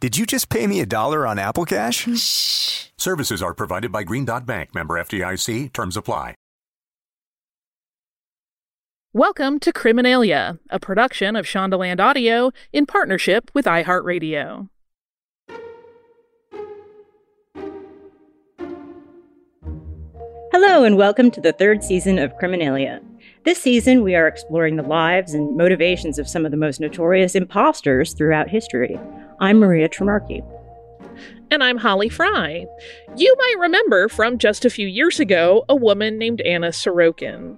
Did you just pay me a dollar on Apple Cash? Shh. Services are provided by Green Dot Bank, member FDIC. Terms apply. Welcome to Criminalia, a production of Shondaland Audio in partnership with iHeartRadio. Hello, and welcome to the third season of Criminalia. This season, we are exploring the lives and motivations of some of the most notorious imposters throughout history. I'm Maria Tremarki. And I'm Holly Frey. You might remember from just a few years ago a woman named Anna Sorokin.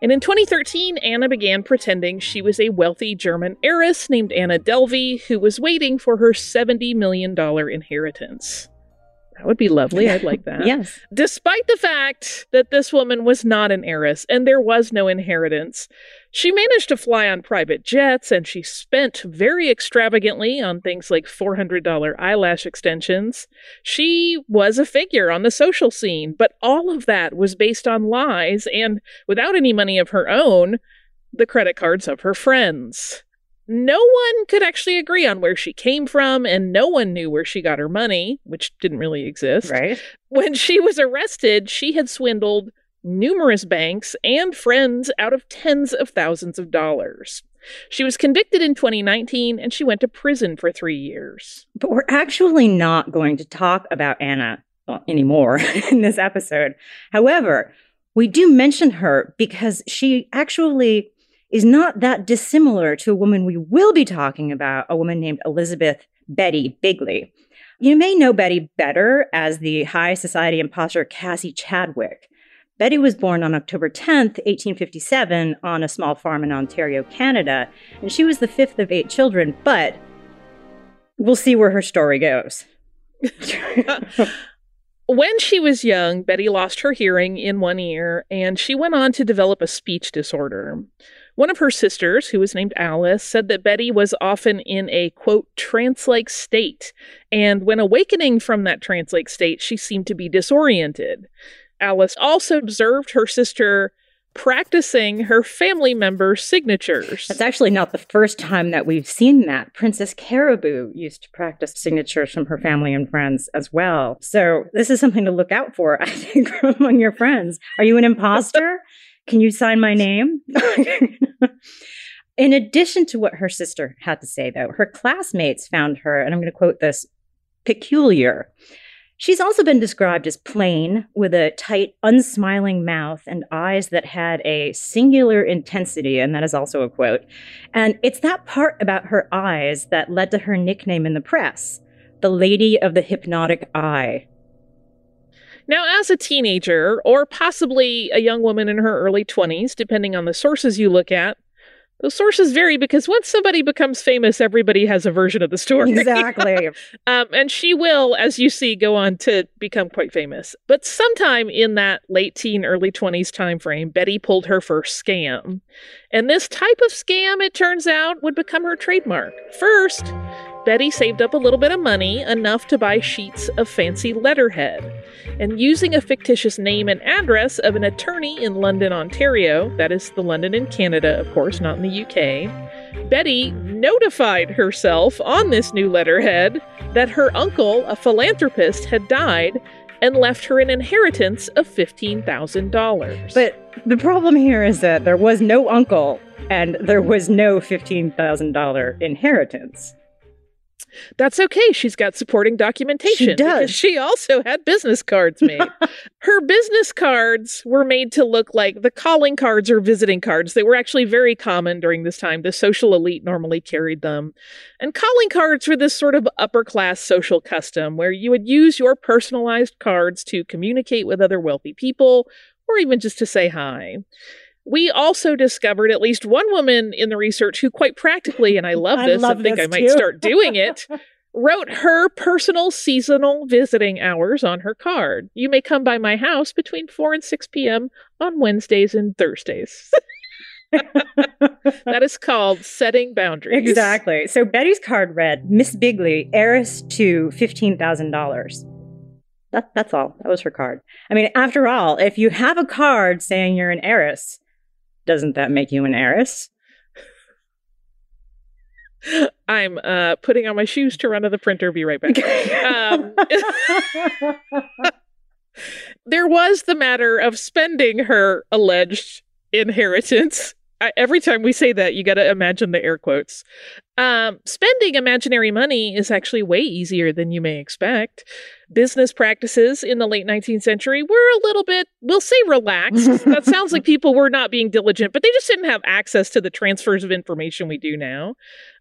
And in 2013, Anna began pretending she was a wealthy German heiress named Anna Delvey who was waiting for her $70 million inheritance. That would be lovely. I'd like that. yes. Despite the fact that this woman was not an heiress and there was no inheritance, she managed to fly on private jets and she spent very extravagantly on things like $400 eyelash extensions. She was a figure on the social scene, but all of that was based on lies and, without any money of her own, the credit cards of her friends no one could actually agree on where she came from, and no one knew where she got her money, which didn't really exist. Right. When she was arrested, she had swindled numerous banks and friends out of tens of thousands of dollars. She was convicted in 2019 and she went to prison for three years. But we're actually not going to talk about Anna uh, anymore in this episode. However, we do mention her because she actually is not that dissimilar to a woman we will be talking about, a woman named Elizabeth Betty Bigley. You may know Betty better as the high society impostor Cassie Chadwick. Betty was born on October 10th, 1857, on a small farm in Ontario, Canada, and she was the fifth of eight children, but we'll see where her story goes. When she was young, Betty lost her hearing in one ear and she went on to develop a speech disorder. One of her sisters, who was named Alice, said that Betty was often in a quote, trance like state. And when awakening from that trance like state, she seemed to be disoriented. Alice also observed her sister practicing her family members' signatures. That's actually not the first time that we've seen that. Princess Caraboo used to practice signatures from her family and friends as well. So this is something to look out for, I think, among your friends. Are you an imposter? Can you sign my name? In addition to what her sister had to say, though, her classmates found her, and I'm going to quote this, peculiar. She's also been described as plain, with a tight, unsmiling mouth and eyes that had a singular intensity, and that is also a quote. And it's that part about her eyes that led to her nickname in the press, the Lady of the Hypnotic Eye. Now, as a teenager, or possibly a young woman in her early 20s, depending on the sources you look at, those sources vary because once somebody becomes famous, everybody has a version of the story. Exactly. um, and she will, as you see, go on to become quite famous. But sometime in that late teen, early 20s time frame, Betty pulled her first scam. And this type of scam, it turns out, would become her trademark. First, Betty saved up a little bit of money, enough to buy sheets of fancy letterhead. And using a fictitious name and address of an attorney in London, Ontario, that is the London in Canada, of course, not in the UK, Betty notified herself on this new letterhead that her uncle, a philanthropist, had died and left her an inheritance of $15,000. But the problem here is that there was no uncle and there was no $15,000 inheritance. That's okay. She's got supporting documentation. She does. Because she also had business cards made. Her business cards were made to look like the calling cards or visiting cards. They were actually very common during this time. The social elite normally carried them. And calling cards were this sort of upper class social custom where you would use your personalized cards to communicate with other wealthy people or even just to say hi. We also discovered at least one woman in the research who, quite practically, and I love I this, love I think this I might too. start doing it, wrote her personal seasonal visiting hours on her card. You may come by my house between 4 and 6 p.m. on Wednesdays and Thursdays. that is called setting boundaries. Exactly. So Betty's card read Miss Bigley, heiress to $15,000. That, that's all. That was her card. I mean, after all, if you have a card saying you're an heiress, doesn't that make you an heiress? I'm uh, putting on my shoes to run to the printer. Be right back. um, there was the matter of spending her alleged inheritance I, every time we say that, you got to imagine the air quotes. Um, spending imaginary money is actually way easier than you may expect. Business practices in the late 19th century were a little bit, we'll say relaxed. that sounds like people were not being diligent, but they just didn't have access to the transfers of information we do now.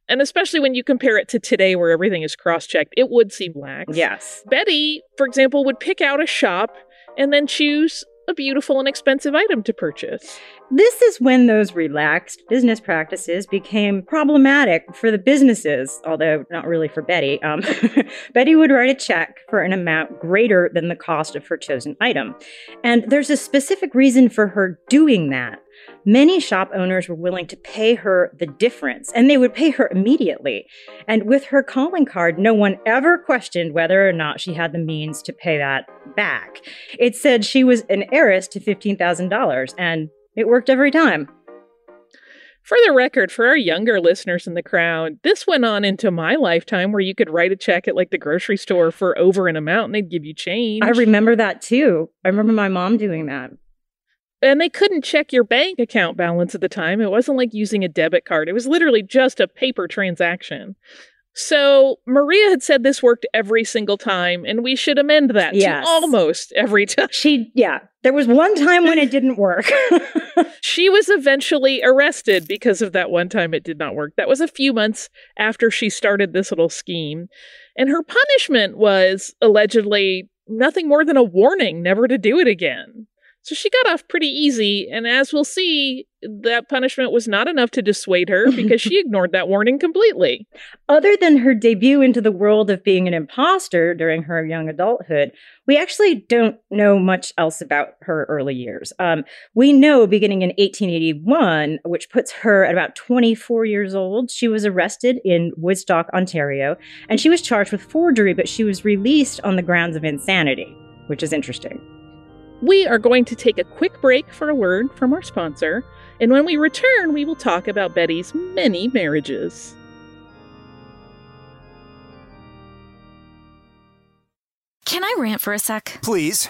And especially when you compare it to today where everything is cross checked, it would seem lax. Yes. Betty, for example, would pick out a shop and then choose a beautiful and expensive item to purchase. This is when those relaxed business practices became problematic for the businesses, although not really for Betty. Um, Betty would write a check for an amount greater than the cost of her chosen item. And there's a specific reason for her doing that. Many shop owners were willing to pay her the difference, and they would pay her immediately. And with her calling card, no one ever questioned whether or not she had the means to pay that back. It said she was an heiress to $15,000, and it worked every time. For the record, for our younger listeners in the crowd, this went on into my lifetime where you could write a check at like the grocery store for over an amount and they'd give you change. I remember that too. I remember my mom doing that and they couldn't check your bank account balance at the time. It wasn't like using a debit card. It was literally just a paper transaction. So Maria had said this worked every single time, and we should amend that yes. to almost every time. She, yeah, there was one time when it didn't work. she was eventually arrested because of that one time it did not work. That was a few months after she started this little scheme. And her punishment was allegedly nothing more than a warning never to do it again. So she got off pretty easy, and as we'll see, that punishment was not enough to dissuade her because she ignored that warning completely. Other than her debut into the world of being an imposter during her young adulthood, we actually don't know much else about her early years. Um, we know beginning in 1881, which puts her at about 24 years old, she was arrested in Woodstock, Ontario, and she was charged with forgery, but she was released on the grounds of insanity, which is interesting. We are going to take a quick break for a word from our sponsor, and when we return, we will talk about Betty's many marriages. Can I rant for a sec? Please.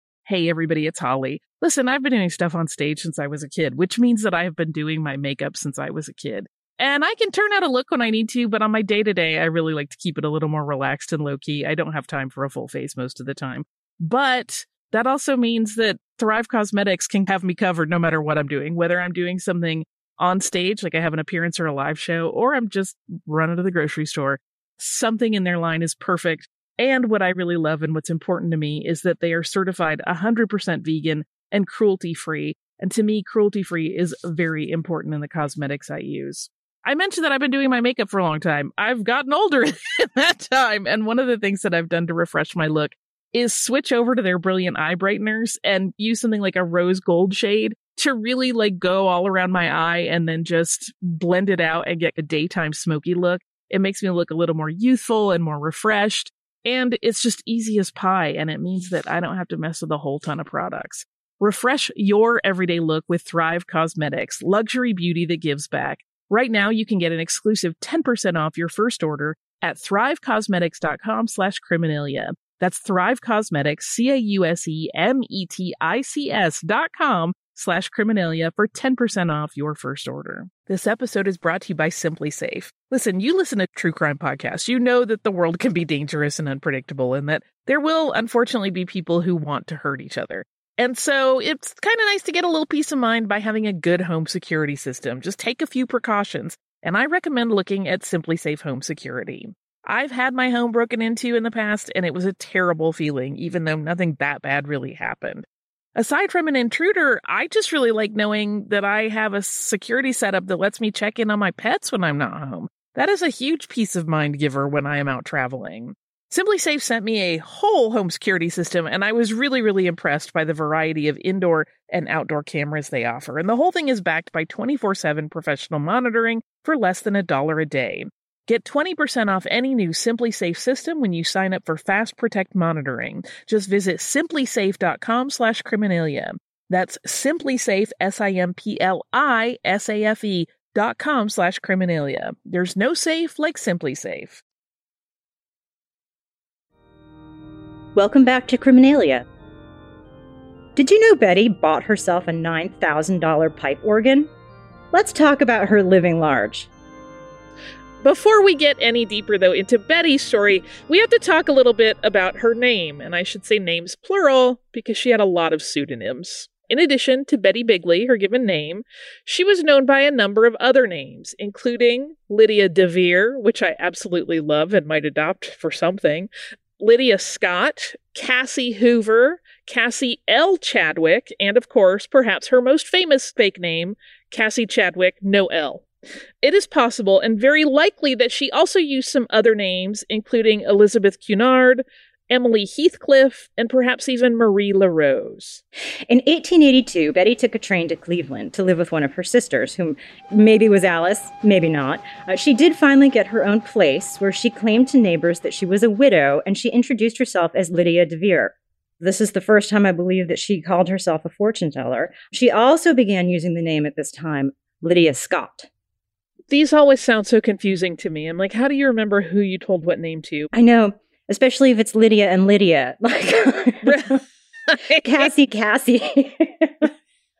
Hey, everybody, it's Holly. Listen, I've been doing stuff on stage since I was a kid, which means that I have been doing my makeup since I was a kid. And I can turn out a look when I need to, but on my day to day, I really like to keep it a little more relaxed and low key. I don't have time for a full face most of the time. But that also means that Thrive Causemetics can have me covered no matter what I'm doing, whether I'm doing something on stage, like I have an appearance or a live show, or I'm just running to the grocery store. Something in their line is perfect and what I really love and what's important to me is that they are certified 100% vegan and cruelty free. And to me, cruelty free is very important in the cosmetics I use. I mentioned that I've been doing my makeup for a long time. I've gotten older in that time. And one of the things that I've done to refresh my look is switch over to their brilliant eye brighteners and use something like a rose gold shade to really like go all around my eye and then just blend it out and get a daytime smoky look. It makes me look a little more youthful and more refreshed. And it's just easy as pie, and it means that I don't have to mess with a whole ton of products. Refresh your everyday look with Thrive Causemetics, luxury beauty that gives back. Right now, you can get an exclusive 10% off your first order at thrivecausemetics.com slash criminalia. That's Thrive Causemetics, C-A-U-S-E-M-E-T-I-C-S dot com slash criminalia for 10% off your first order. This episode is brought to you by SimpliSafe. Listen, you listen to true crime podcasts. You know that the world can be dangerous and unpredictable and that there will unfortunately be people who want to hurt each other. And so it's kind of nice to get a little peace of mind by having a good home security system. Just take a few precautions. And I recommend looking at SimpliSafe Home Security. I've had my home broken into in the past, and it was a terrible feeling, even though nothing that bad really happened. Aside from an intruder, I just really like knowing that I have a security setup that lets me check in on my pets when I'm not home. That is a huge peace of mind giver when I am out traveling. SimpliSafe sent me a whole home security system, and I was really, really impressed by the variety of indoor and outdoor cameras they offer. And the whole thing is backed by 24 7 professional monitoring for less than a dollar a day. Get 20% off any new SimpliSafe system when you sign up for Fast Protect monitoring. Just visit simplisafe.com slash criminalia. That's simplisafe, S-I-M-P-L-I-S-A-F-E dot com slash criminalia. There's no safe like SimpliSafe. Welcome back to Criminalia. Did you know Betty bought herself a $9,000 pipe organ? Let's talk about her living large. Before we get any deeper, though, into Betty's story, we have to talk a little bit about her name, and I should say names plural because she had a lot of pseudonyms. In addition to Betty Bigley, her given name, she was known by a number of other names, including Lydia DeVere, which I absolutely love and might adopt for something, Lydia Scott, Cassie Hoover, Cassie L. Chadwick, and of course, perhaps her most famous fake name, Cassie Chadwick, no L. It is possible and very likely that she also used some other names, including Elizabeth Cunard, Emily Heathcliff, and perhaps even Marie LaRose. In 1882, Betty took a train to Cleveland to live with one of her sisters, whom maybe was Alice, maybe not. Uh, she did finally get her own place, where she claimed to neighbors that she was a widow, and she introduced herself as Lydia DeVere. This is the first time I believe that she called herself a fortune teller. She also began using the name at this time, Lydia Scott. These always sound so confusing to me. I'm like, how do you remember who you told what name to? I know, especially if it's Lydia and Lydia. Like Cassie, Cassie.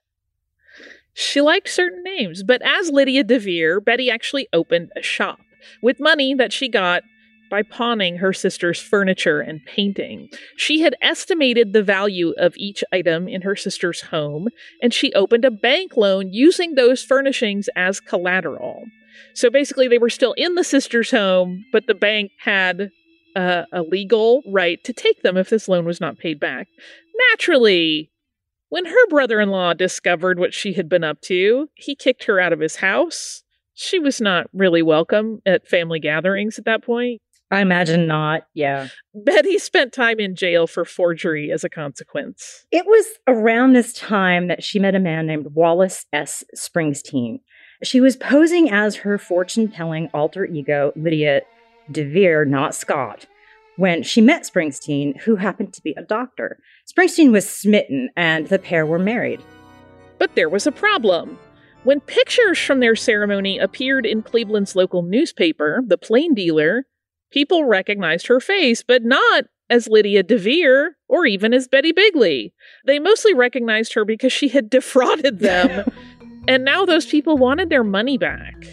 she liked certain names, but as Lydia DeVere, Betty actually opened a shop with money that she got by pawning her sister's furniture and painting. She had estimated the value of each item in her sister's home, and she opened a bank loan using those furnishings as collateral. So basically, they were still in the sister's home, but the bank had uh, a legal right to take them if this loan was not paid back. Naturally, when her brother in law discovered what she had been up to, he kicked her out of his house. She was not really welcome at family gatherings at that point. I imagine not. Yeah. Betty spent time in jail for forgery as a consequence. It was around this time that she met a man named Wallace S. Springsteen. She was posing as her fortune telling alter ego, Lydia DeVere, not Scott, when she met Springsteen, who happened to be a doctor. Springsteen was smitten, and the pair were married. But there was a problem. When pictures from their ceremony appeared in Cleveland's local newspaper, The Plain Dealer, people recognized her face, but not as Lydia DeVere or even as Betty Bigley. They mostly recognized her because she had defrauded them, and now those people wanted their money back.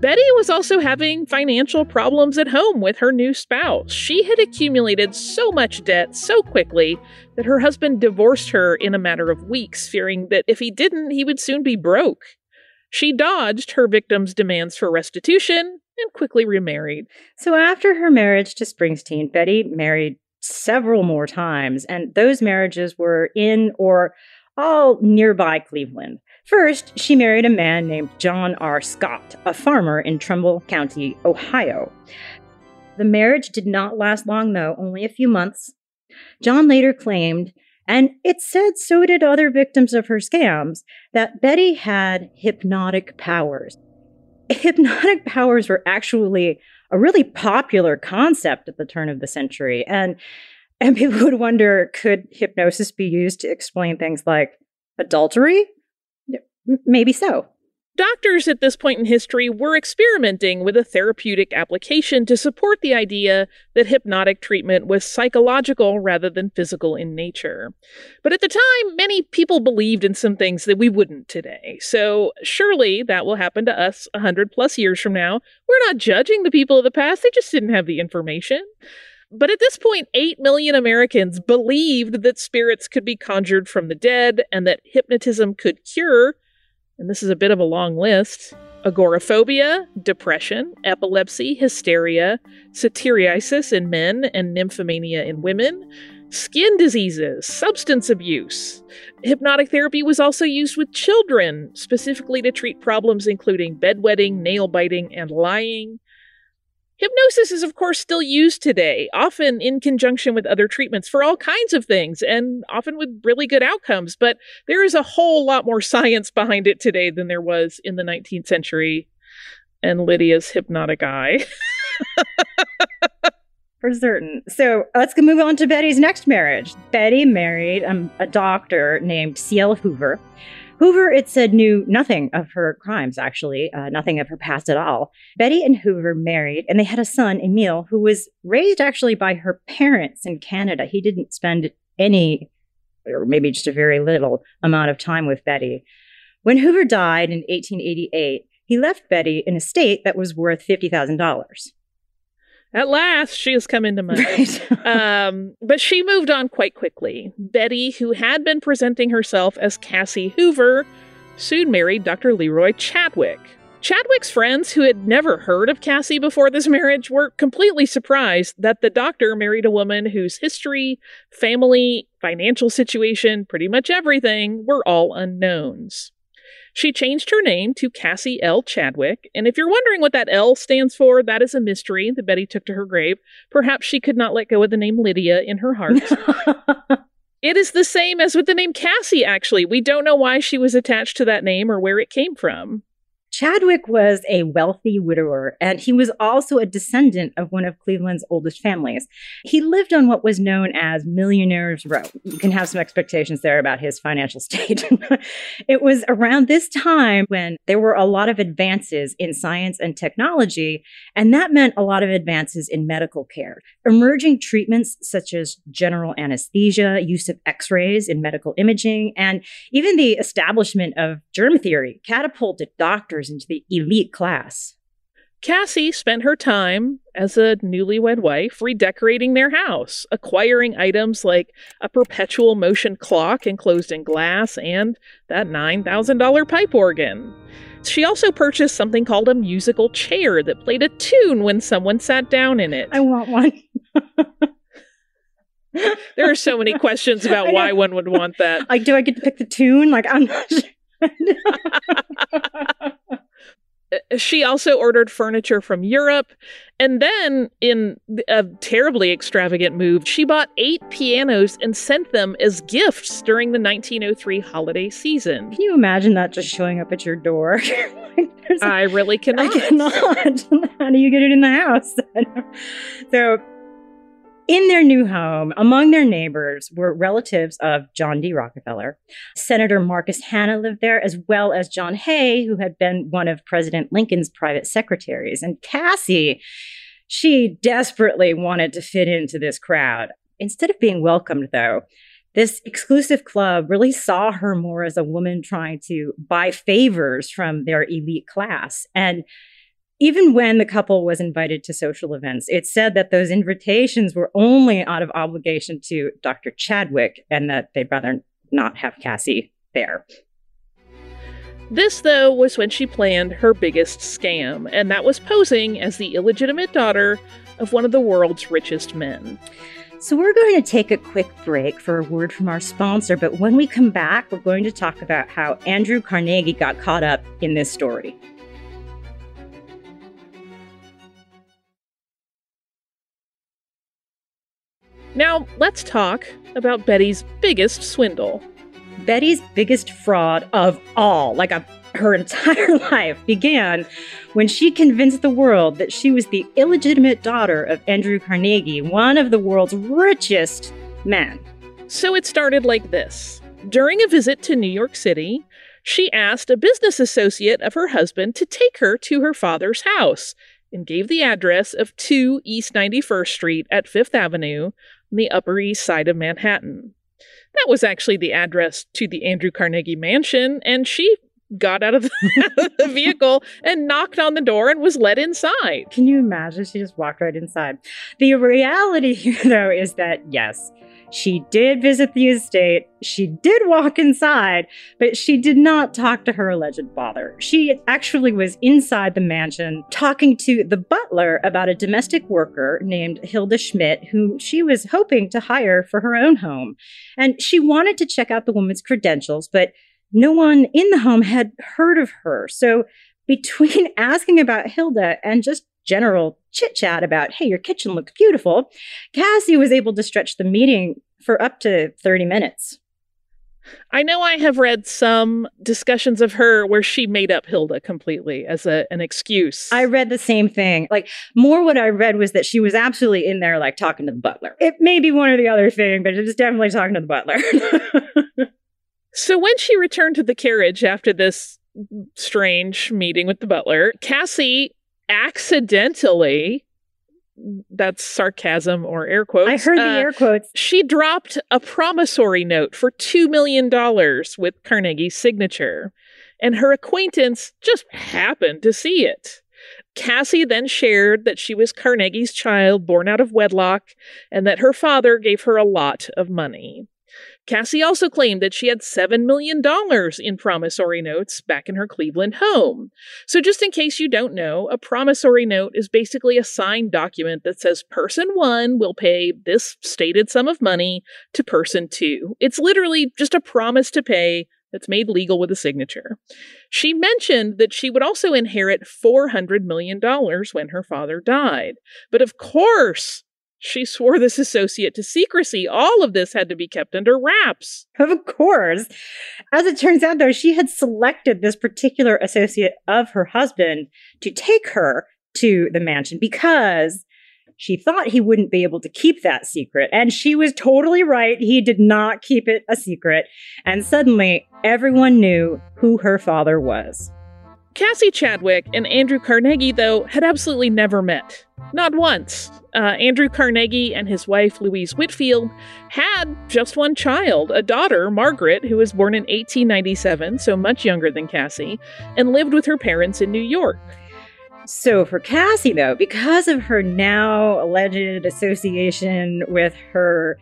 Betty was also having financial problems at home with her new spouse. She had accumulated so much debt so quickly that her husband divorced her in a matter of weeks, fearing that if he didn't, he would soon be broke. She dodged her victim's demands for restitution and quickly remarried. So after her marriage to Springsteen, Betty married several more times, and those marriages were in or all nearby Cleveland. First, she married a man named John R. Scott, a farmer in Trumbull County, Ohio. The marriage did not last long, though, only a few months. John later claimed, and it said so did other victims of her scams, that Betty had hypnotic powers hypnotic powers were actually a really popular concept at the turn of the century. And and people would wonder could hypnosis be used to explain things like adultery? Maybe so. Doctors at this point in history were experimenting with a therapeutic application to support the idea that hypnotic treatment was psychological rather than physical in nature. But at the time, many people believed in some things that we wouldn't today. So surely that will happen to us a hundred plus years from now. We're not judging the people of the past, they just didn't have the information. But at this point, 8 million Americans believed that spirits could be conjured from the dead and that hypnotism could cure and this is a bit of a long list agoraphobia, depression, epilepsy, hysteria, satyriasis in men and nymphomania in women, skin diseases, substance abuse. Hypnotic therapy was also used with children, specifically to treat problems including bedwetting, nail biting, and lying. Hypnosis is, of course, still used today, often in conjunction with other treatments for all kinds of things, and often with really good outcomes. But there is a whole lot more science behind it today than there was in the 19th century. And Lydia's hypnotic eye. for certain. So let's move on to Betty's next marriage. Betty married um, a doctor named C.L. Hoover. Hoover, it said, knew nothing of her crimes, actually, uh, nothing of her past at all. Betty and Hoover married, and they had a son, Emil, who was raised actually by her parents in Canada. He didn't spend any, or maybe just a very little, amount of time with Betty. When Hoover died in 1888, he left Betty an estate that was worth $50,000. At last, she has come into money. Right. um, but she moved on quite quickly. Betty, who had been presenting herself as Cassie Hoover, soon married Dr. Leroy Chadwick. Chadwick's friends, who had never heard of Cassie before this marriage, were completely surprised that the doctor married a woman whose history, family, financial situation, pretty much everything were all unknowns. She changed her name to Cassie L. Chadwick, and if you're wondering what that L stands for, that is a mystery that Betty took to her grave. Perhaps she could not let go of the name Lydia in her heart. it is the same as with the name Cassie, actually. We don't know why she was attached to that name or where it came from. Chadwick was a wealthy widower, and he was also a descendant of one of Cleveland's oldest families. He lived on what was known as Millionaire's Row. You can have some expectations there about his financial state. it was around this time when there were a lot of advances in science and technology, and that meant a lot of advances in medical care. Emerging treatments such as general anesthesia, use of x rays in medical imaging, and even the establishment of germ theory catapulted doctors into the elite class. Cassie spent her time as a newlywed wife redecorating their house, acquiring items like a perpetual motion clock enclosed in glass and that $9,000 pipe organ. She also purchased something called a musical chair that played a tune when someone sat down in it. I want one. there are so many questions about why one would want that. Like, do I get to pick the tune? Like, I'm not sure. Uh, she also ordered furniture from Europe. And then, in a terribly extravagant move, she bought eight pianos and sent them as gifts during the 1903 holiday season. Can you imagine that just showing up at your door? like, I really cannot. I cannot. How do you get it in the house? so in their new home, among their neighbors were relatives of John D. Rockefeller. Senator Marcus Hanna lived there, as well as John Hay, who had been one of President Lincoln's private secretaries. And Cassie, she desperately wanted to fit into this crowd. Instead of being welcomed, though, this exclusive club really saw her more as a woman trying to buy favors from their elite class. And even when the couple was invited to social events, it said that those invitations were only out of obligation to Dr. Chadwick and that they'd rather not have Cassie there. This, though, was when she planned her biggest scam, and that was posing as the illegitimate daughter of one of the world's richest men. So, we're going to take a quick break for a word from our sponsor, but when we come back, we're going to talk about how Andrew Carnegie got caught up in this story. Now, let's talk about Betty's biggest swindle. Betty's biggest fraud of all, like a, her entire life, began when she convinced the world that she was the illegitimate daughter of Andrew Carnegie, one of the world's richest men. So it started like this. During a visit to New York City, she asked a business associate of her husband to take her to her father's house and gave the address of 2 East 91st Street at Fifth Avenue on the Upper East Side of Manhattan. That was actually the address to the Andrew Carnegie mansion, and she got out of the, the vehicle and knocked on the door and was let inside. Can you imagine? She just walked right inside. The reality here, though, is that yes, she did visit the estate. She did walk inside, but she did not talk to her alleged father. She actually was inside the mansion talking to the butler about a domestic worker named Hilda Schmidt, whom she was hoping to hire for her own home. And she wanted to check out the woman's credentials, but no one in the home had heard of her. So between asking about Hilda and just general chit chat about, hey, your kitchen looks beautiful, Cassie was able to stretch the meeting for up to 30 minutes. I know I have read some discussions of her where she made up Hilda completely as a, an excuse. I read the same thing. Like, more what I read was that she was absolutely in there, like, talking to the butler. It may be one or the other thing, but it was definitely talking to the butler. so when she returned to the carriage after this strange meeting with the butler, Cassie accidentally that's sarcasm or air quotes. I heard the uh, air quotes. She dropped a promissory note for $2 million with Carnegie's signature, and her acquaintance just happened to see it. Cassie then shared that she was Carnegie's child born out of wedlock and that her father gave her a lot of money. Cassie also claimed that she had $7 million in promissory notes back in her Cleveland home. So, just in case you don't know, a promissory note is basically a signed document that says person one will pay this stated sum of money to person two. It's literally just a promise to pay that's made legal with a signature. She mentioned that she would also inherit $400 million when her father died. But of course, she swore this associate to secrecy. All of this had to be kept under wraps. Of course. As it turns out, though, she had selected this particular associate of her husband to take her to the mansion because she thought he wouldn't be able to keep that secret. And she was totally right. He did not keep it a secret. And suddenly, everyone knew who her father was. Cassie Chadwick and Andrew Carnegie, though, had absolutely never met. Not once. Uh, Andrew Carnegie and his wife, Louise Whitfield, had just one child, a daughter, Margaret, who was born in 1897, so much younger than Cassie, and lived with her parents in New York. So, for Cassie, though, because of her now alleged association with her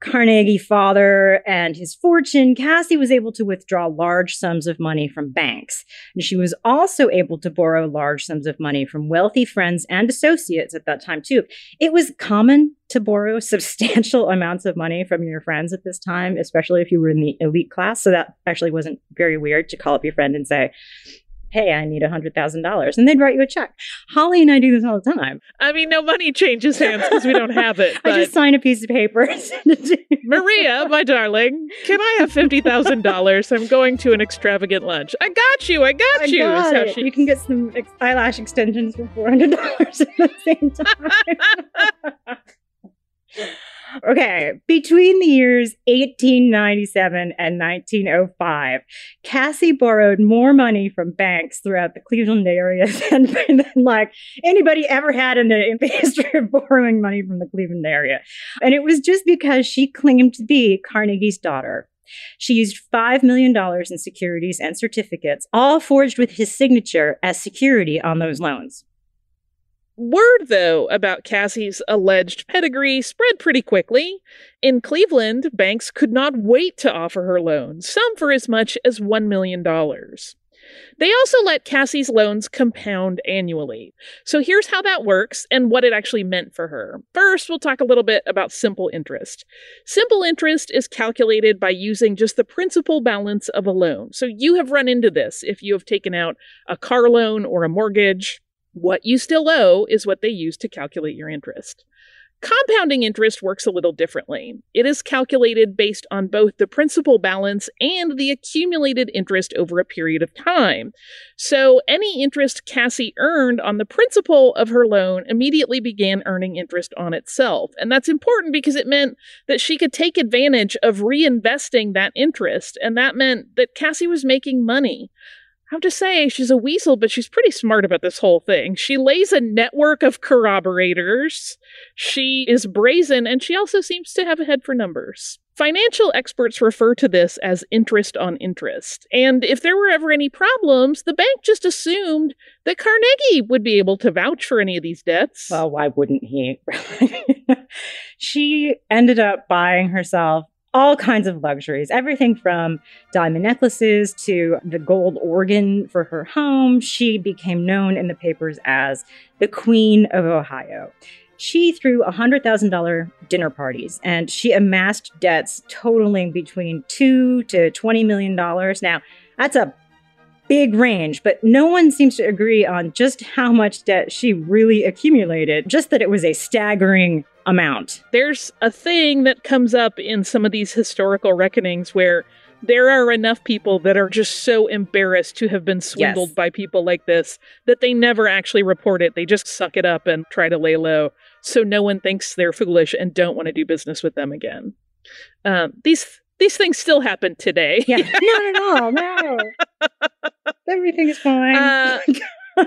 Carnegie father and his fortune, Cassie was able to withdraw large sums of money from banks. And she was also able to borrow large sums of money from wealthy friends and associates at that time, too. It was common to borrow substantial amounts of money from your friends at this time, especially if you were in the elite class. So that actually wasn't very weird to call up your friend and say, hey, I need a $100,000. And they'd write you a check. Holly and I do this all the time. I mean, no money changes hands because we don't have it. I just sign a piece of paper. Maria, my darling, can I have $50,000? I'm going to an extravagant lunch. I got you. I got I you. Got she... You can get some ex- eyelash extensions for $400 at the same time. Okay, between the years 1897 and 1905, Cassie borrowed more money from banks throughout the Cleveland area than, than like anybody ever had in the, in the history of borrowing money from the Cleveland area. And it was just because she claimed to be Carnegie's daughter. She used $5 million in securities and certificates, all forged with his signature as security on those loans. Word, though, about Cassie's alleged pedigree spread pretty quickly. In Cleveland, banks could not wait to offer her loans, some for as much as $1 million. They also let Cassie's loans compound annually. So here's how that works and what it actually meant for her. First, we'll talk a little bit about simple interest. Simple interest is calculated by using just the principal balance of a loan. So you have run into this if you have taken out a car loan or a mortgage what you still owe is what they use to calculate your interest. Compounding interest works a little differently. It is calculated based on both the principal balance and the accumulated interest over a period of time. So, any interest Cassie earned on the principal of her loan immediately began earning interest on itself. And that's important because it meant that she could take advantage of reinvesting that interest. And that meant that Cassie was making money. I have to say, she's a weasel, but she's pretty smart about this whole thing. She lays a network of corroborators. She is brazen, and she also seems to have a head for numbers. Financial experts refer to this as interest on interest. And if there were ever any problems, the bank just assumed that Carnegie would be able to vouch for any of these debts. Well, why wouldn't he? she ended up buying herself all kinds of luxuries, everything from diamond necklaces to the gold organ for her home. She became known in the papers as the Queen of Ohio. She threw $100,000 dinner parties and she amassed debts totaling between 2 to 20 million dollars. Now, that's a big range, but no one seems to agree on just how much debt she really accumulated, just that it was a staggering amount. There's a thing that comes up in some of these historical reckonings where there are enough people that are just so embarrassed to have been swindled Yes. by people like this that they never actually report it. They just suck it up and try to lay low so no one thinks they're foolish and don't want to do business with them again. Um, these these things still happen today. Yeah, not at all. No, everything is fine. Uh,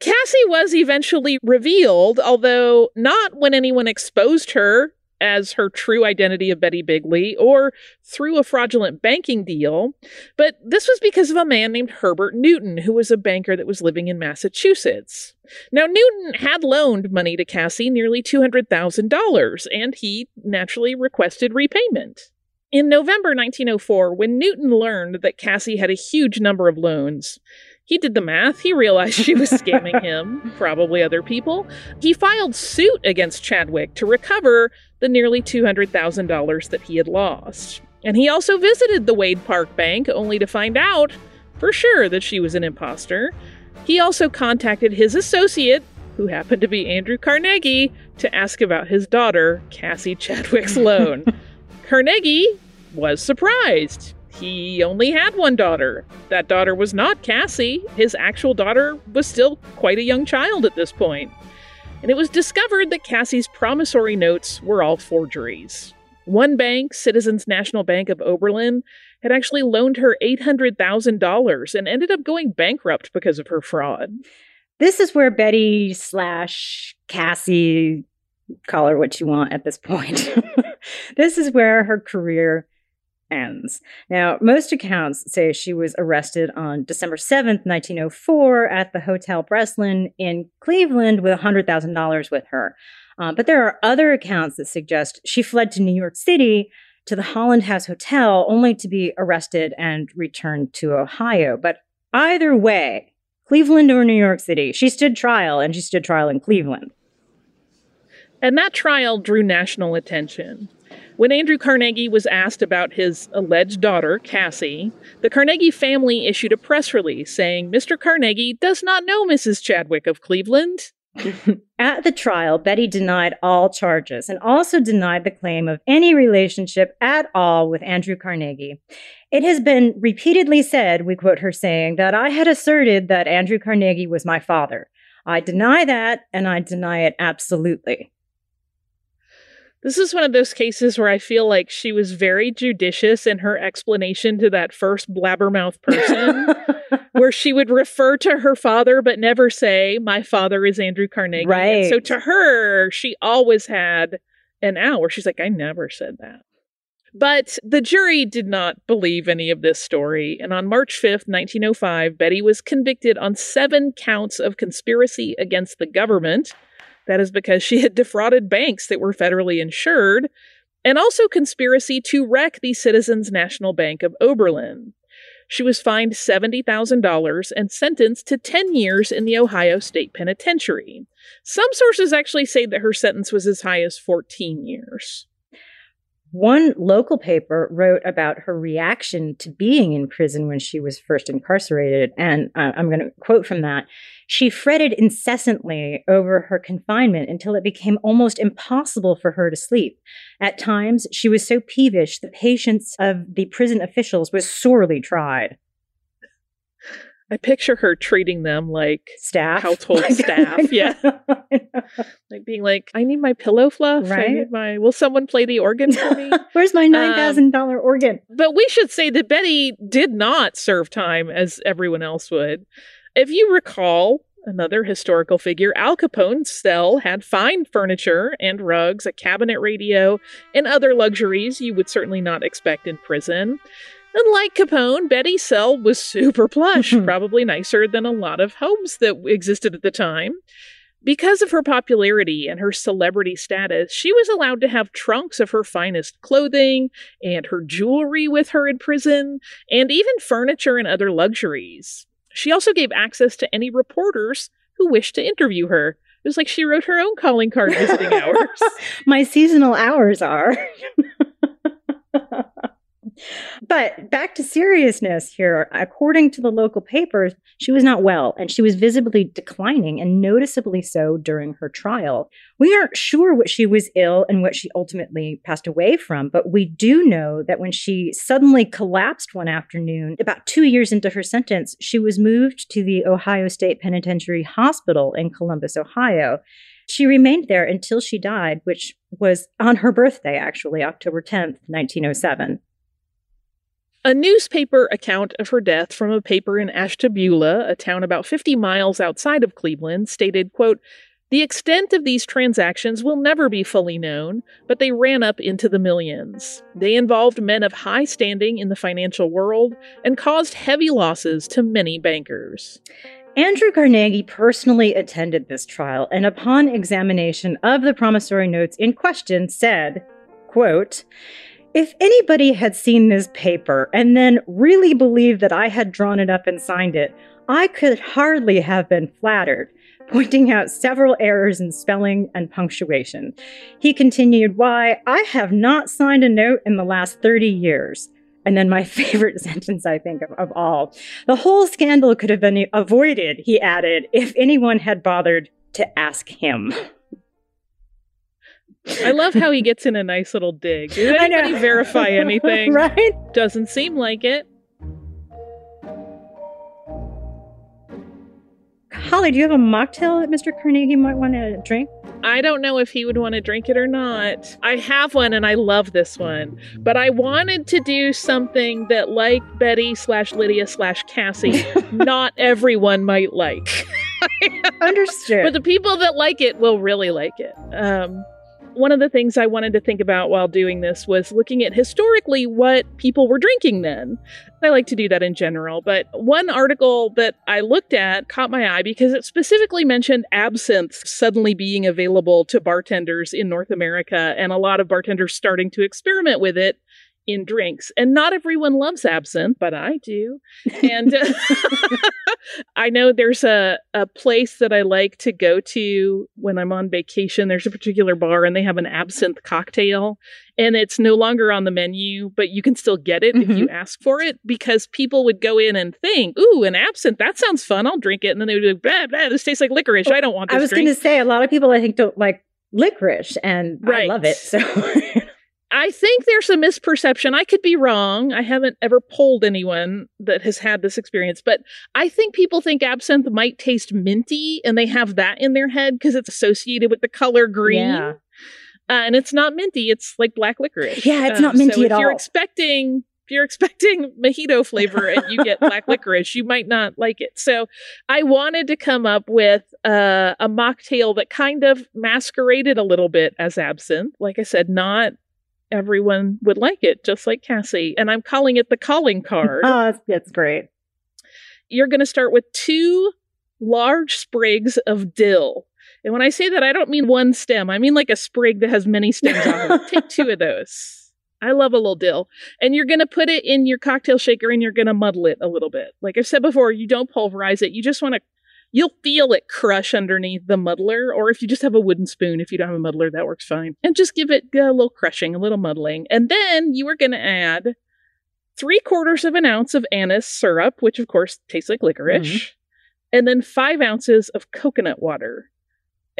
Cassie was eventually revealed, although not when anyone exposed her as her true identity of Betty Bigley or through a fraudulent banking deal. But this was because of a man named Herbert Newton, who was a banker that was living in Massachusetts. Now, Newton had loaned money to Cassie, nearly $200,000, and he naturally requested repayment. In November 1904, when Newton learned that Cassie had a huge number of loans, he did the math. He realized she was scamming him, probably other people. He filed suit against Chadwick to recover the nearly $200,000 that he had lost. And he also visited the Wade Park Bank only to find out for sure that she was an imposter. He also contacted his associate, who happened to be Andrew Carnegie, to ask about his daughter, Cassie Chadwick's loan. Carnegie was surprised. He only had one daughter. That daughter was not Cassie. His actual daughter was still quite a young child at this point. And it was discovered that Cassie's promissory notes were all forgeries. One bank, Citizens National Bank of Oberlin, had actually loaned her $800,000 and ended up going bankrupt because of her fraud. this is where Betty slash Cassie, call her what you want at this point. this is where her career ends. Now, most accounts say she was arrested on December 7th, 1904, at the Hotel Breslin in Cleveland with $100,000 with her. Uh, but there are other accounts that suggest she fled to New York City to the Holland House Hotel only to be arrested and returned to Ohio. But either way, Cleveland or New York City, she stood trial and she stood trial in Cleveland. And that trial drew national attention. When Andrew Carnegie was asked about his alleged daughter, Cassie, the Carnegie family issued a press release saying Mr. Carnegie does not know Mrs. Chadwick of Cleveland. At the trial, Betty denied all charges and also denied the claim of any relationship at all with Andrew Carnegie. It has been repeatedly said, we quote her saying, that I had asserted that Andrew Carnegie was my father. I deny that, and I deny it absolutely. This is one of those cases where I feel like she was very judicious in her explanation to that first blabbermouth person, where she would refer to her father but never say, My father is Andrew Carnegie. And Right. so to her, she always had an where she's like, I never said that. But the jury did not believe any of this story, and on March 5th, 1905, Betty was convicted on seven counts of conspiracy against the government. That is because she had defrauded banks that were federally insured, and also conspiracy to wreck the Citizens National Bank of Oberlin. She was fined $70,000 and sentenced to 10 years in the Ohio State Penitentiary. Some sources actually say that her sentence was as high as 14 years. One local paper wrote about her reaction to being in prison when she was first incarcerated. And uh, I'm going to quote from that. She fretted incessantly over her confinement until it became almost impossible for her to sleep. At times, she was so peevish, the patience of the prison officials was sorely tried. I picture her treating them like Staff. household staff. Yeah. Like being like, I need my pillow fluff. I need my will someone play the organ for me? Where's my um, $9,000 organ? But we should say that Betty did not serve time as everyone else would. If you recall, another historical figure, Al Capone's cell had fine furniture and rugs, a cabinet radio, and other luxuries you would certainly not expect in prison. And like Capone, Betty's cell was super plush, mm-hmm. probably nicer than a lot of homes that existed at the time. Because of her popularity and her celebrity status, she was allowed to have trunks of her finest clothing and her jewelry with her in prison, and even furniture and other luxuries. She also gave access to any reporters who wished to interview her. It was like she wrote her own calling card visiting hours. my seasonal hours are. but back to seriousness here. According to the local papers, she was not well and she was visibly declining and noticeably so during her trial. We aren't sure what she was ill and what she ultimately passed away from, but we do know that when she suddenly collapsed one afternoon, about two years into her sentence, she was moved to the Ohio State Penitentiary Hospital in Columbus, Ohio. She remained there until she died, which was on her birthday, actually, October 10th, 1907. A newspaper account of her death from a paper in Ashtabula, a town about 50 miles outside of Cleveland, stated, quote, the extent of these transactions will never be fully known, but they ran up into the millions. They involved men of high standing in the financial world and caused heavy losses to many bankers. Andrew Carnegie personally attended this trial and upon examination of the promissory notes in question said, quote, if anybody had seen this paper and then really believed that I had drawn it up and signed it, I could hardly have been flattered, pointing out several errors in spelling and punctuation. He continued, Why, I have not signed a note in the last 30 years. And then my favorite sentence, I think, of, of all. The whole scandal could have been avoided, he added, if anyone had bothered to ask him. I love how he gets in a nice little dig. Did anybody verify anything? right? Doesn't seem like it. Holly, do you have a mocktail that Mr. Carnegie might want to drink? I don't know if he would want to drink it or not. I have one and I love this one, but I wanted to do something that, like Betty slash Lydia slash Cassie, not everyone might like. Understood. but the people that like it will really like it. Um, one of the things I wanted to think about while doing this was looking at historically what people were drinking then. I like to do that in general, but one article that I looked at caught my eye because it specifically mentioned absinthe suddenly being available to bartenders in North America and a lot of bartenders starting to experiment with it in drinks. And not everyone loves absinthe, but I do. And uh, I know there's a, a place that I like to go to when I'm on vacation. There's a particular bar and they have an absinthe cocktail. And it's no longer on the menu, but you can still get it if you ask for it because people would go in and think, ooh, an absinthe, that sounds fun. I'll drink it. And then they would be like, blah, blah, this tastes like licorice. I don't want this I was going to say, a lot of people I think don't like licorice, and I love it. So, I think there's a misperception. I could be wrong. I haven't ever polled anyone that has had this experience, but I think people think absinthe might taste minty and they have that in their head because it's associated with the color green. Yeah. Uh, and it's not minty, it's like black licorice. Yeah, it's Um, not minty so if you're expecting if you're expecting mojito flavor and you get black licorice, you might not like it. So I wanted to come up with uh, a mocktail that kind of masqueraded a little bit as absinthe. Like I said, not everyone would like it, just like Cassie. And I'm calling it the calling card. oh, that's, that's great. You're going to start with two large sprigs of dill. And when I say that, I don't mean one stem. I mean like a sprig that has many stems on it. Take two of those. I love a little dill. And you're going to put it in your cocktail shaker and you're going to muddle it a little bit. Like I've said before, you don't pulverize it. You just want to you'll feel it crush underneath the muddler, or if you just have a wooden spoon, if you don't have a muddler, that works fine. And just give it a little crushing, a little muddling. And then you are going to add three quarters of an ounce of anise syrup, which of course tastes like licorice, mm-hmm. and then five ounces of coconut water.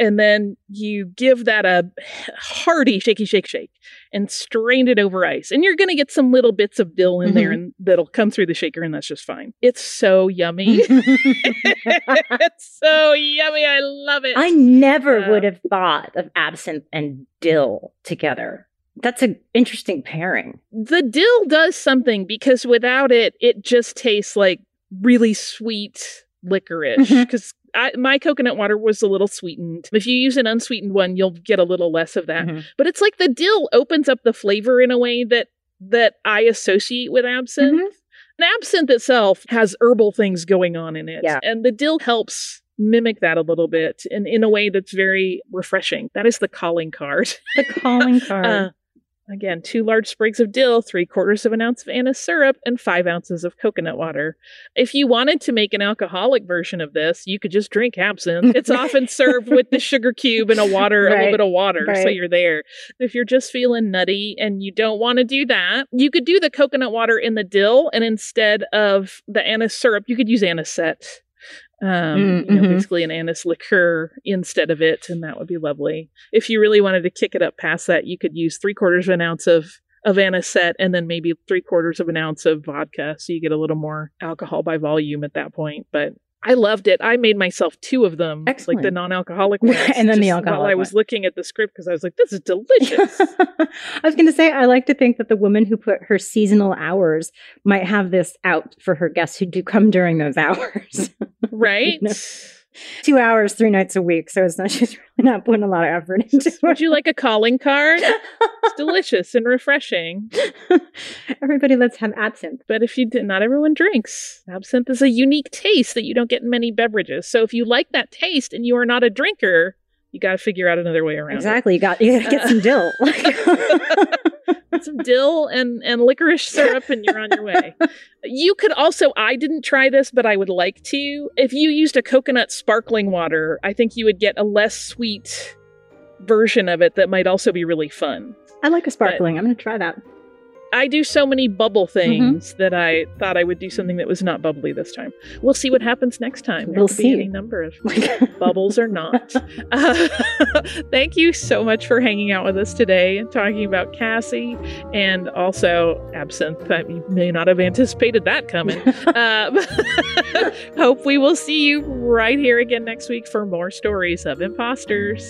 And then you give that a hearty shaky shake shake and strain it over ice. And you're going to get some little bits of dill in there Mhm. and that'll come through the shaker and that's just fine. It's so yummy. it's so yummy. I love it. I never Uh, would have thought of absinthe and dill together. That's an interesting pairing. the dill does something because without it, it just tastes like really sweet licorice. Mhm. Because my coconut water was a little sweetened. If you use an unsweetened one, you'll get a little less of that. Mhm. But it's like the dill opens up the flavor in a way that that I associate with absinthe. Mhm. And absinthe itself has herbal things going on in it. Yeah. And the dill helps mimic that a little bit in, in a way that's very refreshing. That is the calling card. The calling card. Uh, again, two large sprigs of dill, three quarters of an ounce of anise syrup, and five ounces of coconut water. If you wanted to make an alcoholic version of this, you could just drink absinthe. It's often served with the sugar cube and a water, a little bit of water, so you're there. If you're just feeling nutty and you don't want to do that, you could do the coconut water in the dill, and instead of the anise syrup, you could use anisette. Um, Mm, you know, mhm. basically an anise liqueur instead of it, and that would be lovely. If you really wanted to kick it up past that, you could use three quarters of an ounce of of anisette and then maybe three quarters of an ounce of vodka, so you get a little more alcohol by volume at that point. But I loved it. I made myself two of them, like the non-alcoholic ones, And then the just While I was looking at the script because I was like, "This is delicious." I was going to say, I like to think that the woman who put her seasonal hours might have this out for her guests who do come during those hours. right? No. Two hours, three nights a week. So it's not, she's really not putting a lot of effort into it. Would you like a calling card? It's delicious and refreshing. Everybody, let's have absinthe. But if you did, not everyone drinks. Absinthe is a unique taste that you don't get in many beverages. So if you like that taste and you are not a drinker, you got to figure out another way around. it. Exactly. You got you got to get some dill. Some dill and and licorice syrup, and you're on your way. You could also. I didn't try this, but I would like to. If you used a coconut sparkling water, I think you would get a less sweet version of it that might also be really fun. I like a sparkling. I'm going to try that. I do so many bubble Mm-hmm. things that I thought I would do something that was not bubbly this time. We'll see what happens next time. There We'll see. any number of bubbles or not. Uh, thank you so much for hanging out with us today and talking about Cassie and also absinthe. I mean, you may not have anticipated that coming. Uh, hope we will see you right here again next week for more stories of imposters.